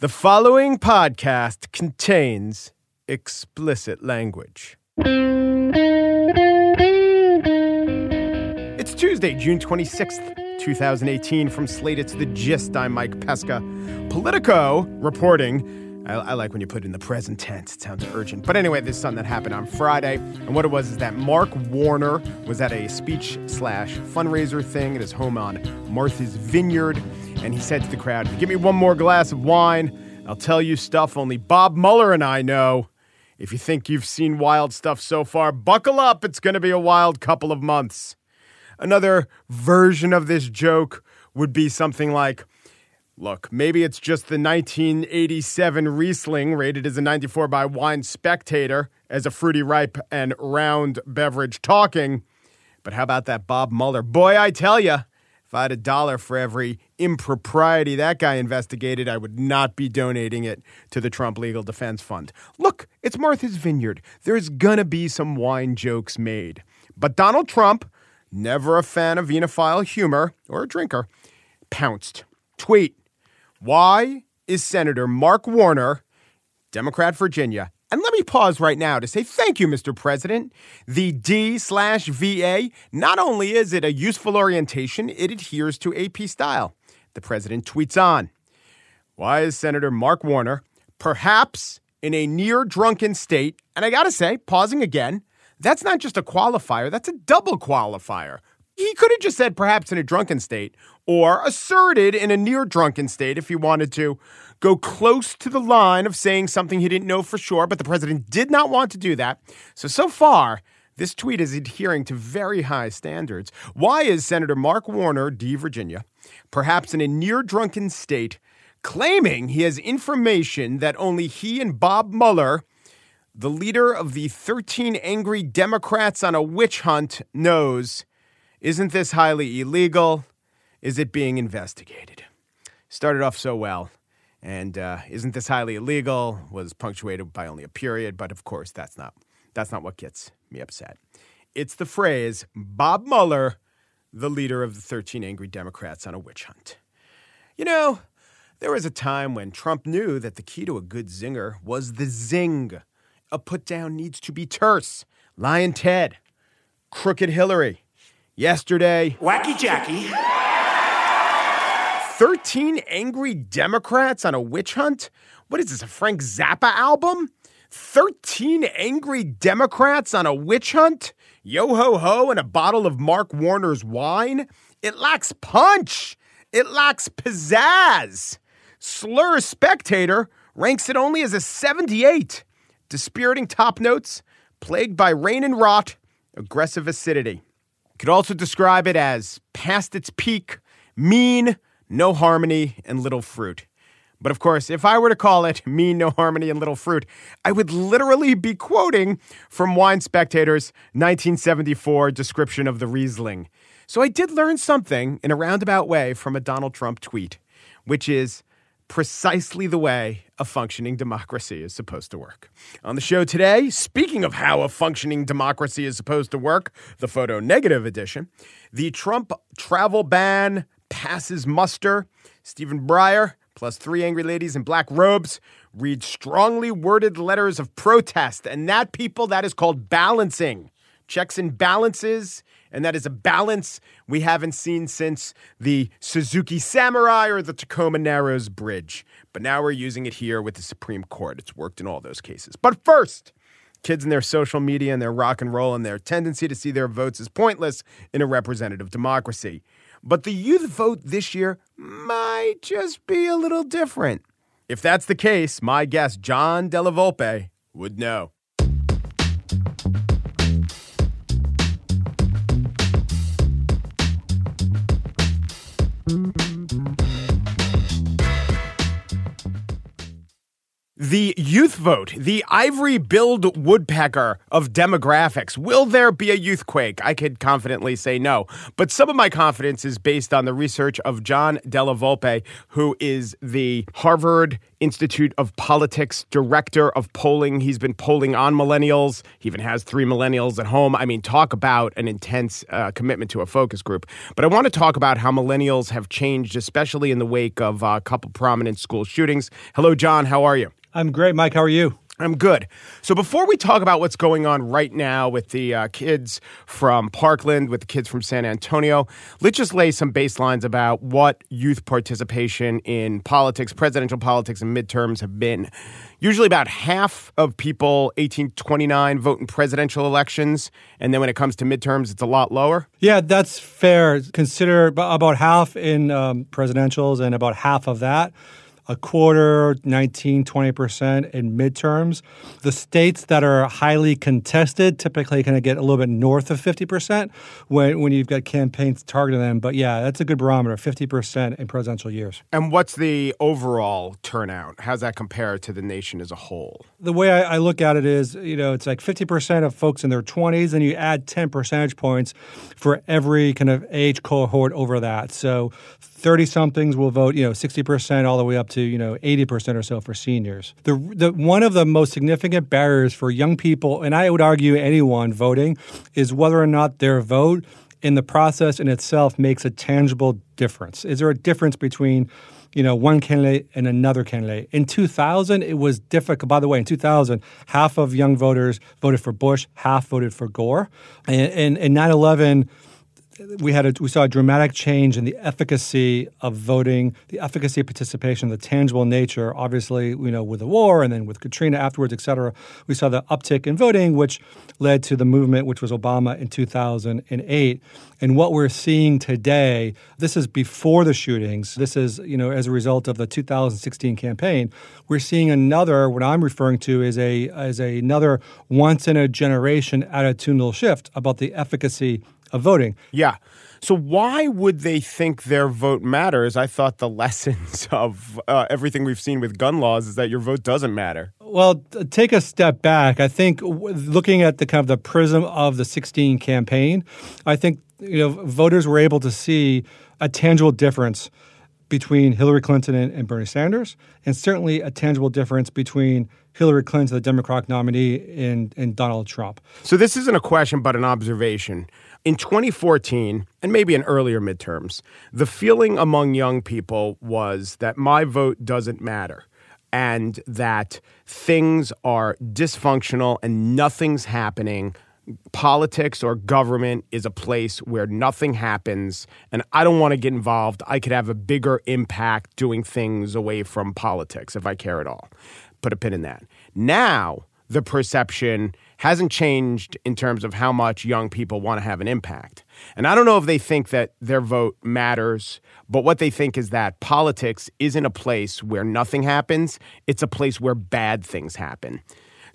The following podcast contains explicit language. It's Tuesday, June 26th, 2018. From Slate, it's The Gist. I'm Mike Pesca. Politico reporting. I, I like when you put it in the present tense. It sounds urgent. But anyway, this is something that happened on Friday. And what it was is that Mark Warner was at a speech slash fundraiser thing at his home on Martha's Vineyard and he said to the crowd, Give me one more glass of wine. I'll tell you stuff only Bob Mueller and I know. If you think you've seen wild stuff so far, buckle up. It's going to be a wild couple of months. Another version of this joke would be something like, Look, maybe it's just the 1987 Riesling rated as a 94 by Wine Spectator as a fruity, ripe, and round beverage talking. But how about that Bob Mueller? Boy, I tell you, if I had a dollar for every impropriety that guy investigated, I would not be donating it to the Trump Legal Defense Fund. Look, it's Martha's Vineyard. There's gonna be some wine jokes made. But Donald Trump, never a fan of vinophile humor or a drinker, pounced. Tweet Why is Senator Mark Warner, Democrat Virginia, and let me pause right now to say thank you, Mr. President. The D slash VA, not only is it a useful orientation, it adheres to AP style. The president tweets on Why is Senator Mark Warner, perhaps in a near drunken state, and I gotta say, pausing again, that's not just a qualifier, that's a double qualifier. He could have just said perhaps in a drunken state or asserted in a near drunken state if he wanted to go close to the line of saying something he didn't know for sure, but the president did not want to do that. So, so far, this tweet is adhering to very high standards. Why is Senator Mark Warner, D. Virginia, perhaps in a near drunken state, claiming he has information that only he and Bob Mueller, the leader of the 13 angry Democrats on a witch hunt, knows? Isn't this highly illegal? Is it being investigated? Started off so well. And uh, isn't this highly illegal? Was punctuated by only a period, but of course that's not that's not what gets me upset. It's the phrase Bob Mueller, the leader of the 13 angry Democrats on a witch hunt. You know, there was a time when Trump knew that the key to a good zinger was the zing. A put down needs to be terse. Lion Ted, Crooked Hillary, yesterday. Wacky Jackie. 13 angry Democrats on a witch hunt? What is this, a Frank Zappa album? 13 angry Democrats on a witch hunt? Yo ho ho and a bottle of Mark Warner's wine? It lacks punch. It lacks pizzazz. Slur Spectator ranks it only as a 78. Dispiriting top notes, plagued by rain and rot, aggressive acidity. Could also describe it as past its peak, mean, no harmony, and little fruit. But of course, if I were to call it mean, no harmony, and little fruit, I would literally be quoting from Wine Spectator's 1974 description of the Riesling. So I did learn something in a roundabout way from a Donald Trump tweet, which is precisely the way a functioning democracy is supposed to work. On the show today, speaking of how a functioning democracy is supposed to work, the photo negative edition, the Trump travel ban passes muster. Stephen Breyer, plus three angry ladies in black robes, read strongly worded letters of protest. And that, people, that is called balancing. Checks and balances. And that is a balance we haven't seen since the Suzuki Samurai or the Tacoma Narrows Bridge. But now we're using it here with the Supreme Court. It's worked in all those cases. But first, kids and their social media and their rock and roll and their tendency to see their votes as pointless in a representative democracy. But the youth vote this year might just be a little different. If that's the case, my guest, John Della Volpe, would know. The youth vote, the ivory billed woodpecker of demographics. Will there be a youth quake? I could confidently say no. But some of my confidence is based on the research of John Della Volpe, who is the Harvard Institute of Politics director of polling. He's been polling on millennials. He even has three millennials at home. I mean, talk about an intense uh, commitment to a focus group. But I want to talk about how millennials have changed, especially in the wake of uh, a couple prominent school shootings. Hello, John. How are you? I'm great, Mike. How are you? I'm good. So before we talk about what's going on right now with the uh, kids from Parkland, with the kids from San Antonio, let's just lay some baselines about what youth participation in politics, presidential politics, and midterms have been. Usually, about half of people 18 29 vote in presidential elections, and then when it comes to midterms, it's a lot lower. Yeah, that's fair. Consider about half in um, presidentials, and about half of that a quarter, 19, 20% in midterms. The states that are highly contested typically kind of get a little bit north of 50% when, when you've got campaigns targeting them. But yeah, that's a good barometer, 50% in presidential years. And what's the overall turnout? How's that compare to the nation as a whole? The way I, I look at it is, you know, it's like 50% of folks in their 20s, and you add 10 percentage points for every kind of age cohort over that. So 30 somethings will vote, you know, 60% all the way up to, you know, 80% or so for seniors. The, the one of the most significant barriers for young people, and I would argue anyone voting, is whether or not their vote in the process in itself makes a tangible difference. Is there a difference between you know, one candidate and another candidate. In 2000, it was difficult. By the way, in 2000, half of young voters voted for Bush, half voted for Gore. And in 9 11, we had a, we saw a dramatic change in the efficacy of voting, the efficacy of participation, the tangible nature. Obviously, you know, with the war and then with Katrina afterwards, et cetera, we saw the uptick in voting, which led to the movement, which was Obama in 2008. And what we're seeing today, this is before the shootings. This is, you know, as a result of the 2016 campaign. We're seeing another, what I'm referring to is a as another once in a generation attitudinal shift about the efficacy of voting. Yeah. So why would they think their vote matters? I thought the lessons of uh, everything we've seen with gun laws is that your vote doesn't matter. Well, take a step back. I think looking at the kind of the prism of the 16 campaign, I think you know voters were able to see a tangible difference between Hillary Clinton and, and Bernie Sanders, and certainly a tangible difference between Hillary Clinton, the Democratic nominee, and, and Donald Trump. So this isn't a question, but an observation. In 2014, and maybe in earlier midterms, the feeling among young people was that my vote doesn't matter and that things are dysfunctional and nothing's happening. Politics or government is a place where nothing happens, and I don't want to get involved. I could have a bigger impact doing things away from politics if I care at all. Put a pin in that. Now, the perception hasn't changed in terms of how much young people want to have an impact. And I don't know if they think that their vote matters, but what they think is that politics isn't a place where nothing happens, it's a place where bad things happen.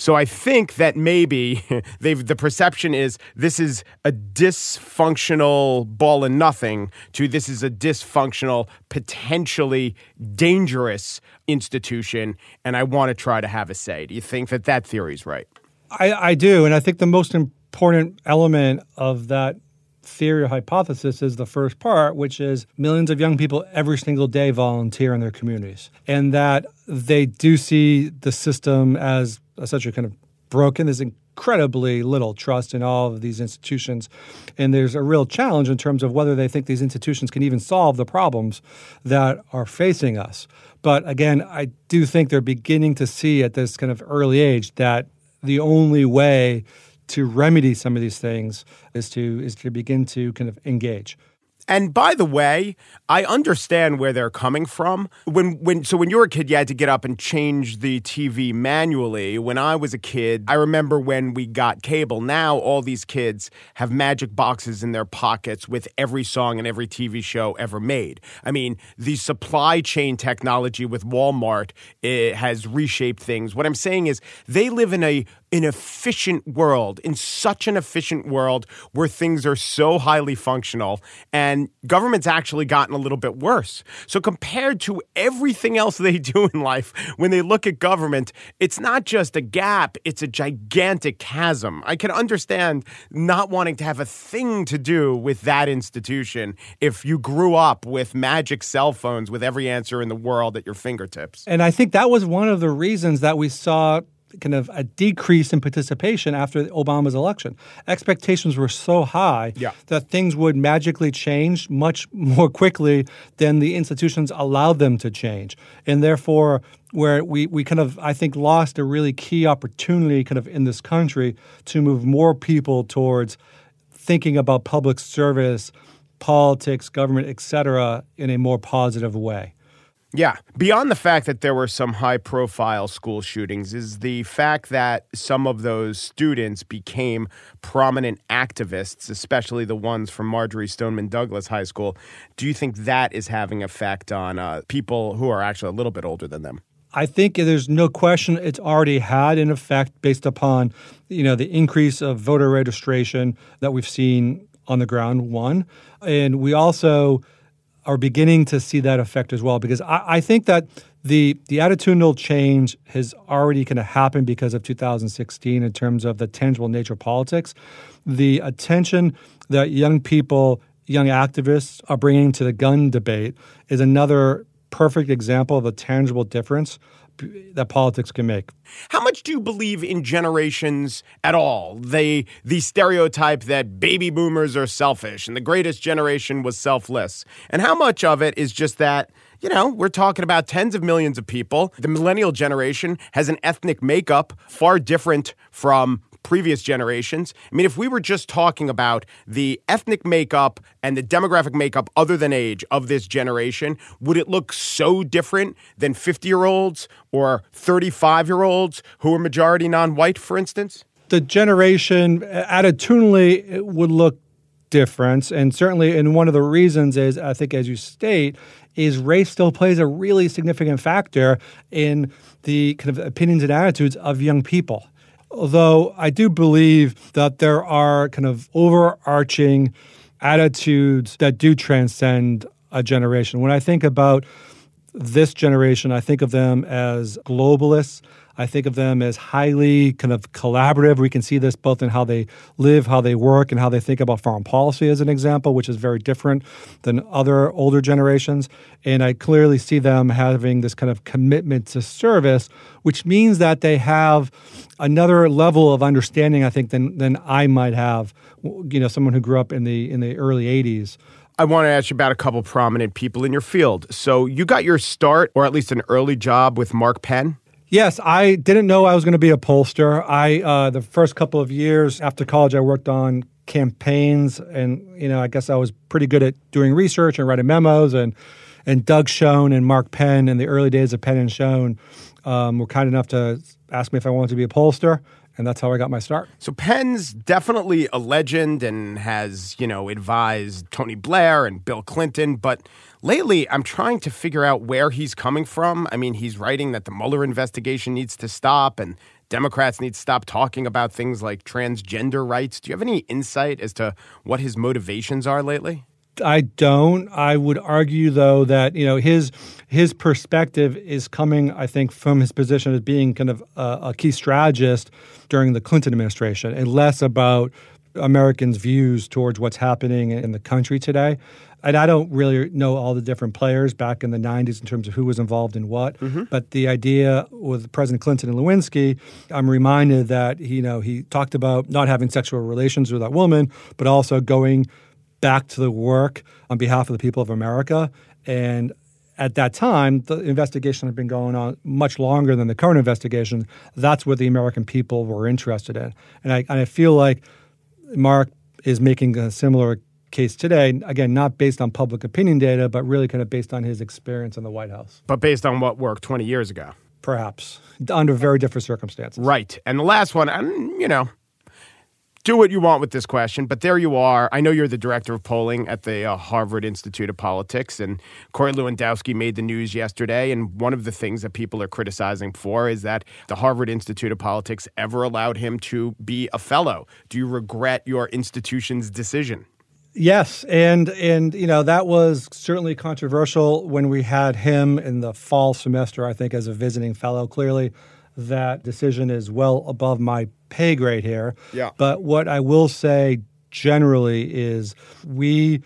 So I think that maybe they've the perception is this is a dysfunctional ball and nothing to this is a dysfunctional, potentially dangerous institution, and I want to try to have a say. Do you think that that theory is right? I, I do, and I think the most important element of that theory or hypothesis is the first part, which is millions of young people every single day volunteer in their communities, and that they do see the system as essentially kind of broken. There's incredibly little trust in all of these institutions, and there's a real challenge in terms of whether they think these institutions can even solve the problems that are facing us. But again, I do think they're beginning to see at this kind of early age that the only way to remedy some of these things is to is to begin to kind of engage. And by the way, I understand where they're coming from. When when so when you were a kid, you had to get up and change the TV manually. When I was a kid, I remember when we got cable. Now all these kids have magic boxes in their pockets with every song and every TV show ever made. I mean, the supply chain technology with Walmart eh, has reshaped things. What I'm saying is they live in a an efficient world, in such an efficient world where things are so highly functional, and government's actually gotten a little bit worse. So, compared to everything else they do in life, when they look at government, it's not just a gap, it's a gigantic chasm. I can understand not wanting to have a thing to do with that institution if you grew up with magic cell phones with every answer in the world at your fingertips. And I think that was one of the reasons that we saw kind of a decrease in participation after Obama's election. Expectations were so high yeah. that things would magically change much more quickly than the institutions allowed them to change. And therefore, where we, we kind of, I think, lost a really key opportunity kind of in this country to move more people towards thinking about public service, politics, government, et cetera, in a more positive way. Yeah. Beyond the fact that there were some high profile school shootings, is the fact that some of those students became prominent activists, especially the ones from Marjory Stoneman Douglas High School. Do you think that is having effect on uh, people who are actually a little bit older than them? I think there's no question it's already had an effect based upon, you know, the increase of voter registration that we've seen on the ground. One, and we also are beginning to see that effect as well because I, I think that the the attitudinal change has already kind of happened because of 2016 in terms of the tangible nature of politics. The attention that young people, young activists are bringing to the gun debate is another perfect example of a tangible difference that politics can make. How much do you believe in generations at all? They the stereotype that baby boomers are selfish and the greatest generation was selfless. And how much of it is just that you know, we're talking about tens of millions of people. The millennial generation has an ethnic makeup far different from previous generations. I mean, if we were just talking about the ethnic makeup and the demographic makeup other than age of this generation, would it look so different than 50 year olds or 35 year olds who are majority non white, for instance? The generation uh, attitudinally it would look different. And certainly, and one of the reasons is, I think, as you state, is race still plays a really significant factor in the kind of opinions and attitudes of young people. Although I do believe that there are kind of overarching attitudes that do transcend a generation. When I think about this generation, I think of them as globalists. I think of them as highly kind of collaborative. We can see this both in how they live, how they work, and how they think about foreign policy, as an example, which is very different than other older generations. And I clearly see them having this kind of commitment to service, which means that they have another level of understanding, I think, than than I might have. You know, someone who grew up in the in the early '80s. I want to ask you about a couple prominent people in your field. So you got your start, or at least an early job, with Mark Penn. Yes, I didn't know I was going to be a pollster. I uh, the first couple of years after college, I worked on campaigns, and you know, I guess I was pretty good at doing research and writing memos. And and Doug Schoen and Mark Penn in the early days of Penn and Schoen um, were kind enough to ask me if I wanted to be a pollster and that's how I got my start. So Penn's definitely a legend and has, you know, advised Tony Blair and Bill Clinton, but lately I'm trying to figure out where he's coming from. I mean, he's writing that the Mueller investigation needs to stop and Democrats need to stop talking about things like transgender rights. Do you have any insight as to what his motivations are lately? I don't. I would argue, though, that you know his his perspective is coming, I think, from his position as being kind of a, a key strategist during the Clinton administration, and less about Americans' views towards what's happening in the country today. And I don't really know all the different players back in the 90s in terms of who was involved in what. Mm-hmm. But the idea with President Clinton and Lewinsky, I'm reminded that you know he talked about not having sexual relations with that woman, but also going back to the work on behalf of the people of America. And at that time, the investigation had been going on much longer than the current investigation. That's what the American people were interested in. And I, and I feel like Mark is making a similar case today, again, not based on public opinion data, but really kind of based on his experience in the White House. But based on what worked 20 years ago? Perhaps, under very different circumstances. Right. And the last one, I'm, you know, do what you want with this question, but there you are. I know you're the director of polling at the uh, Harvard Institute of Politics, and Corey Lewandowski made the news yesterday. And one of the things that people are criticizing for is that the Harvard Institute of Politics ever allowed him to be a fellow. Do you regret your institution's decision? Yes, and and you know that was certainly controversial when we had him in the fall semester. I think as a visiting fellow, clearly that decision is well above my pay grade here. Yeah. But what I will say generally is we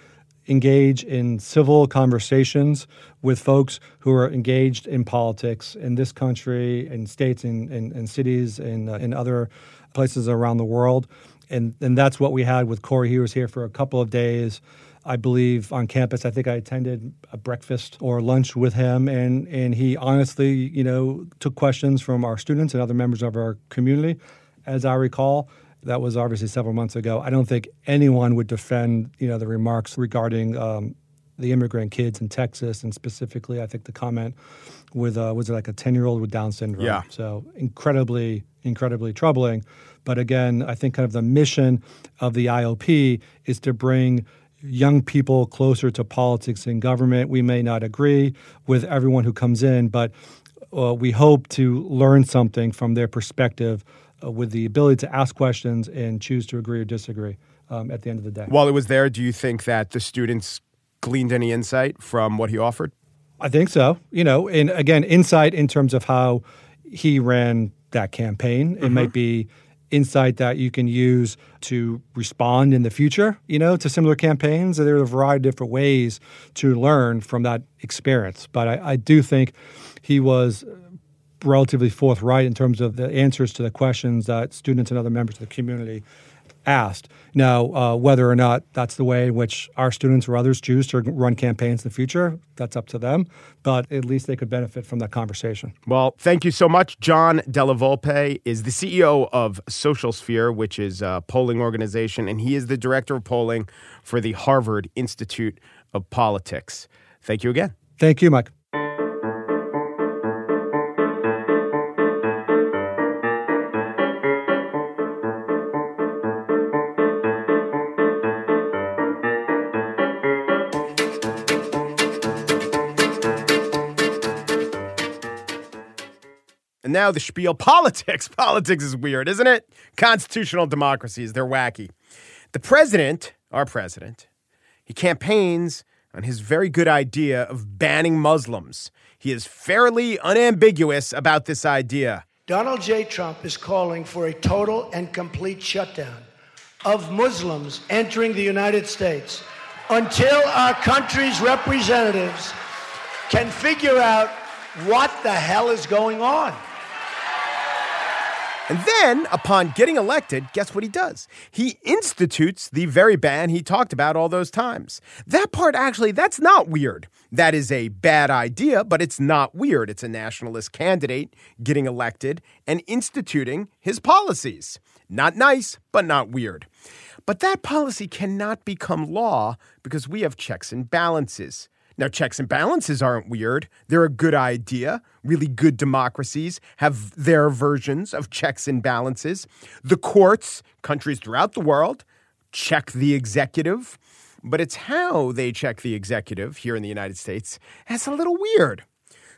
engage in civil conversations with folks who are engaged in politics in this country, in states, in, in, in cities, in, uh, in other places around the world. And, and that's what we had with Corey. He was here for a couple of days. I believe on campus. I think I attended a breakfast or lunch with him, and and he honestly, you know, took questions from our students and other members of our community. As I recall, that was obviously several months ago. I don't think anyone would defend, you know, the remarks regarding um, the immigrant kids in Texas, and specifically, I think the comment with uh, was it like a ten year old with Down syndrome. Yeah. So incredibly, incredibly troubling. But again, I think kind of the mission of the IOP is to bring young people closer to politics and government. We may not agree with everyone who comes in, but uh, we hope to learn something from their perspective uh, with the ability to ask questions and choose to agree or disagree um, at the end of the day. While it was there, do you think that the students gleaned any insight from what he offered? I think so. You know, and again, insight in terms of how he ran that campaign. It mm-hmm. might be insight that you can use to respond in the future, you know, to similar campaigns. There are a variety of different ways to learn from that experience. But I, I do think he was relatively forthright in terms of the answers to the questions that students and other members of the community asked. Now, uh, whether or not that's the way in which our students or others choose to run campaigns in the future, that's up to them. But at least they could benefit from that conversation. Well, thank you so much. John Della Volpe is the CEO of Social Sphere, which is a polling organization, and he is the director of polling for the Harvard Institute of Politics. Thank you again. Thank you, Mike. Now the spiel politics. Politics is weird, isn't it? Constitutional democracies, they're wacky. The president, our president, he campaigns on his very good idea of banning Muslims. He is fairly unambiguous about this idea. Donald J. Trump is calling for a total and complete shutdown of Muslims entering the United States until our country's representatives can figure out what the hell is going on. And then, upon getting elected, guess what he does? He institutes the very ban he talked about all those times. That part, actually, that's not weird. That is a bad idea, but it's not weird. It's a nationalist candidate getting elected and instituting his policies. Not nice, but not weird. But that policy cannot become law because we have checks and balances. Now, checks and balances aren't weird. They're a good idea. Really good democracies have their versions of checks and balances. The courts, countries throughout the world, check the executive. But it's how they check the executive here in the United States that's a little weird.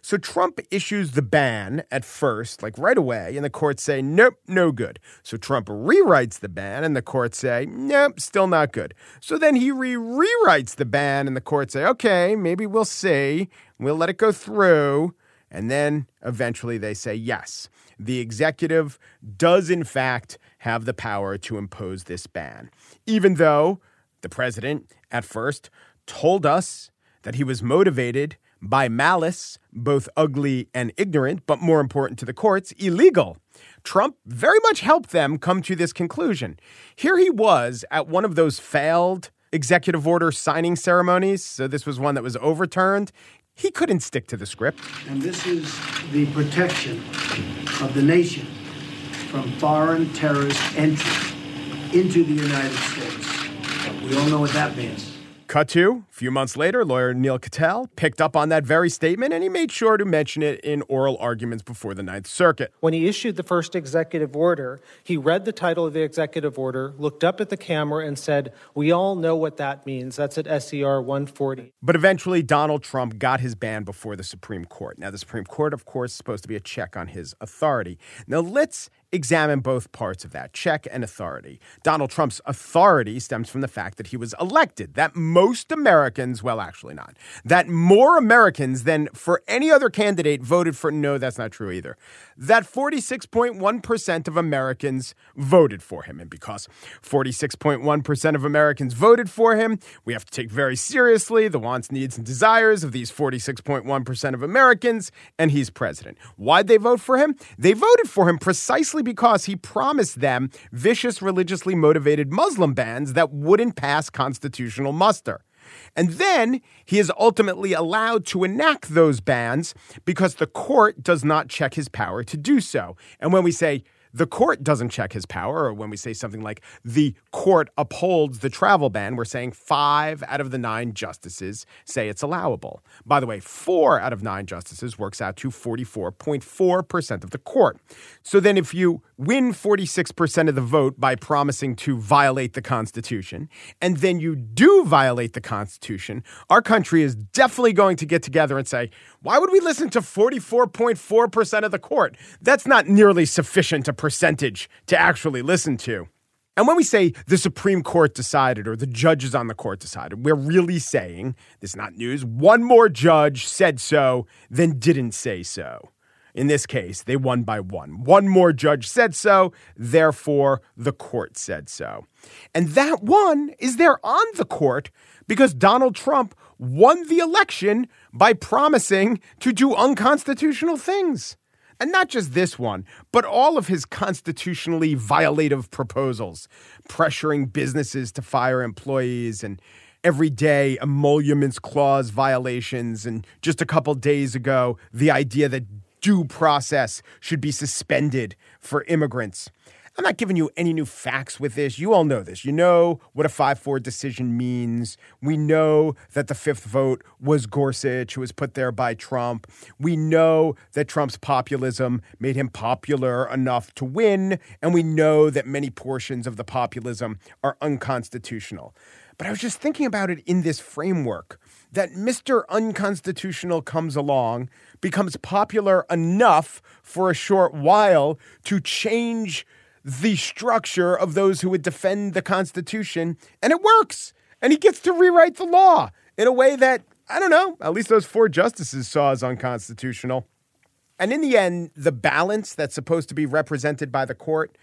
So Trump issues the ban at first, like right away, and the courts say, nope, no good. So Trump rewrites the ban, and the courts say, nope, still not good. So then he re rewrites the ban, and the courts say, okay, maybe we'll see. We'll let it go through. And then eventually they say, yes, the executive does in fact have the power to impose this ban. Even though the president at first told us that he was motivated by malice, both ugly and ignorant, but more important to the courts, illegal. Trump very much helped them come to this conclusion. Here he was at one of those failed executive order signing ceremonies. So this was one that was overturned. He couldn't stick to the script. And this is the protection of the nation from foreign terrorist entry into the United States. We all know what that means. Cut to few months later, lawyer Neil Katyal picked up on that very statement and he made sure to mention it in oral arguments before the Ninth Circuit. When he issued the first executive order, he read the title of the executive order, looked up at the camera, and said, We all know what that means. That's at SCR 140. But eventually, Donald Trump got his ban before the Supreme Court. Now, the Supreme Court, of course, is supposed to be a check on his authority. Now, let's examine both parts of that check and authority. Donald Trump's authority stems from the fact that he was elected, that most Americans, well, actually not, that more Americans than for any other candidate voted for, no, that's not true either, that 46.1% of Americans voted for him. And because 46.1% of Americans voted for him, we have to take very seriously the wants, needs, and desires of these 46.1% of Americans, and he's president. Why'd they vote for him? They voted for him precisely because he promised them vicious, religiously motivated Muslim bans that wouldn't pass constitutional muster. And then he is ultimately allowed to enact those bans because the court does not check his power to do so. And when we say the court doesn't check his power, or when we say something like the court upholds the travel ban, we're saying five out of the nine justices say it's allowable. By the way, four out of nine justices works out to 44.4% of the court. So then, if you win 46% of the vote by promising to violate the Constitution, and then you do violate the Constitution, our country is definitely going to get together and say, why would we listen to 44.4% of the court? That's not nearly sufficient a percentage to actually listen to. And when we say the Supreme Court decided or the judges on the court decided, we're really saying, this is not news, one more judge said so than didn't say so. In this case, they won by one. One more judge said so, therefore, the court said so. And that one is there on the court because Donald Trump won the election by promising to do unconstitutional things. And not just this one, but all of his constitutionally violative proposals, pressuring businesses to fire employees and everyday emoluments clause violations. And just a couple days ago, the idea that due process should be suspended for immigrants. I'm not giving you any new facts with this. You all know this. You know what a 5 4 decision means. We know that the fifth vote was Gorsuch, who was put there by Trump. We know that Trump's populism made him popular enough to win. And we know that many portions of the populism are unconstitutional. But I was just thinking about it in this framework that Mr. Unconstitutional comes along, becomes popular enough for a short while to change the structure of those who would defend the Constitution, and it works. And he gets to rewrite the law in a way that, I don't know, at least those four justices saw as unconstitutional. And in the end, the balance that's supposed to be represented by the court,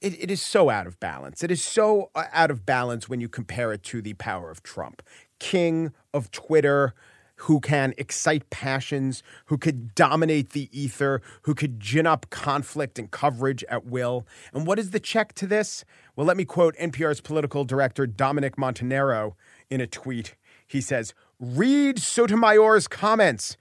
it, it is so out of balance. It is so uh, out of balance when you compare it to the power of Trump, king of Twitter, who can excite passions, who could dominate the ether, who could gin up conflict and coverage at will. And what is the check to this? Well, let me quote NPR's political director, Dominic Montanaro, in a tweet. He says, Read Sotomayor's comments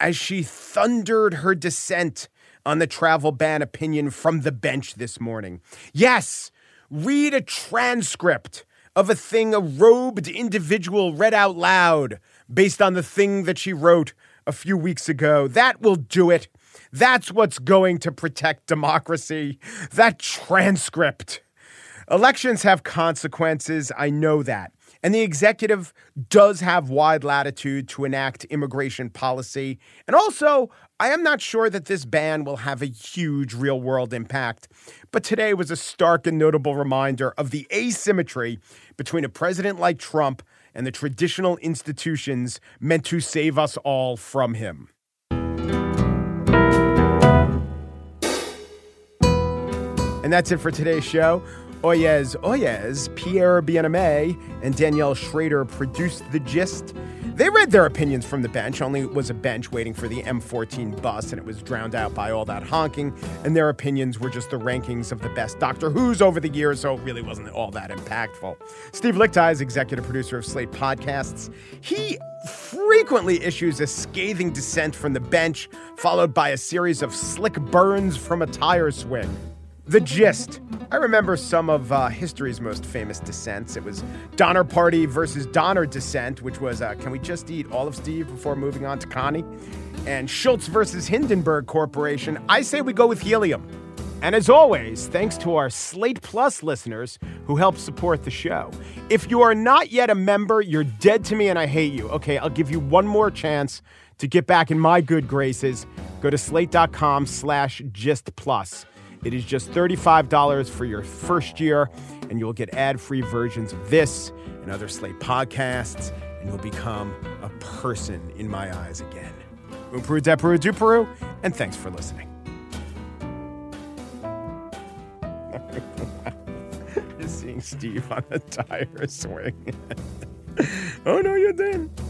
as she thundered her dissent on the travel ban opinion from the bench this morning. Yes, read a transcript of a thing a robed individual read out loud based on the thing that she wrote a few weeks ago. That will do it. That's what's going to protect democracy. That transcript. Elections have consequences. I know that. And the executive does have wide latitude to enact immigration policy. And also, I am not sure that this ban will have a huge real world impact. But today was a stark and notable reminder of the asymmetry between a president like Trump and the traditional institutions meant to save us all from him. And that's it for today's show. Oyez Oyez, Pierre Bienaimé, and Daniel Schroeder produced The Gist. They read their opinions from the bench, only it was a bench waiting for the M14 bus, and it was drowned out by all that honking. And their opinions were just the rankings of the best Doctor Who's over the years, so it really wasn't all that impactful. Steve Lickteig is executive producer of Slate Podcasts. He frequently issues a scathing dissent from the bench, followed by a series of slick burns from a tire swing. The Gist. I remember some of uh, history's most famous dissents. It was Donner Party versus Donner Dissent, which was uh, can we just eat all of Steve before moving on to Connie? And Schultz versus Hindenburg Corporation. I say we go with helium. And as always, thanks to our Slate Plus listeners who help support the show. If you are not yet a member, you're dead to me and I hate you. Okay, I'll give you one more chance to get back in my good graces. Go to slate.com slash gist plus. It is just $35 for your first year, and you'll get ad-free versions of this and other Slate podcasts, and you'll become a person in my eyes again. Umperu, Deperu, Duperu, and thanks for listening. Just seeing Steve on a tire swing. oh no, you didn't.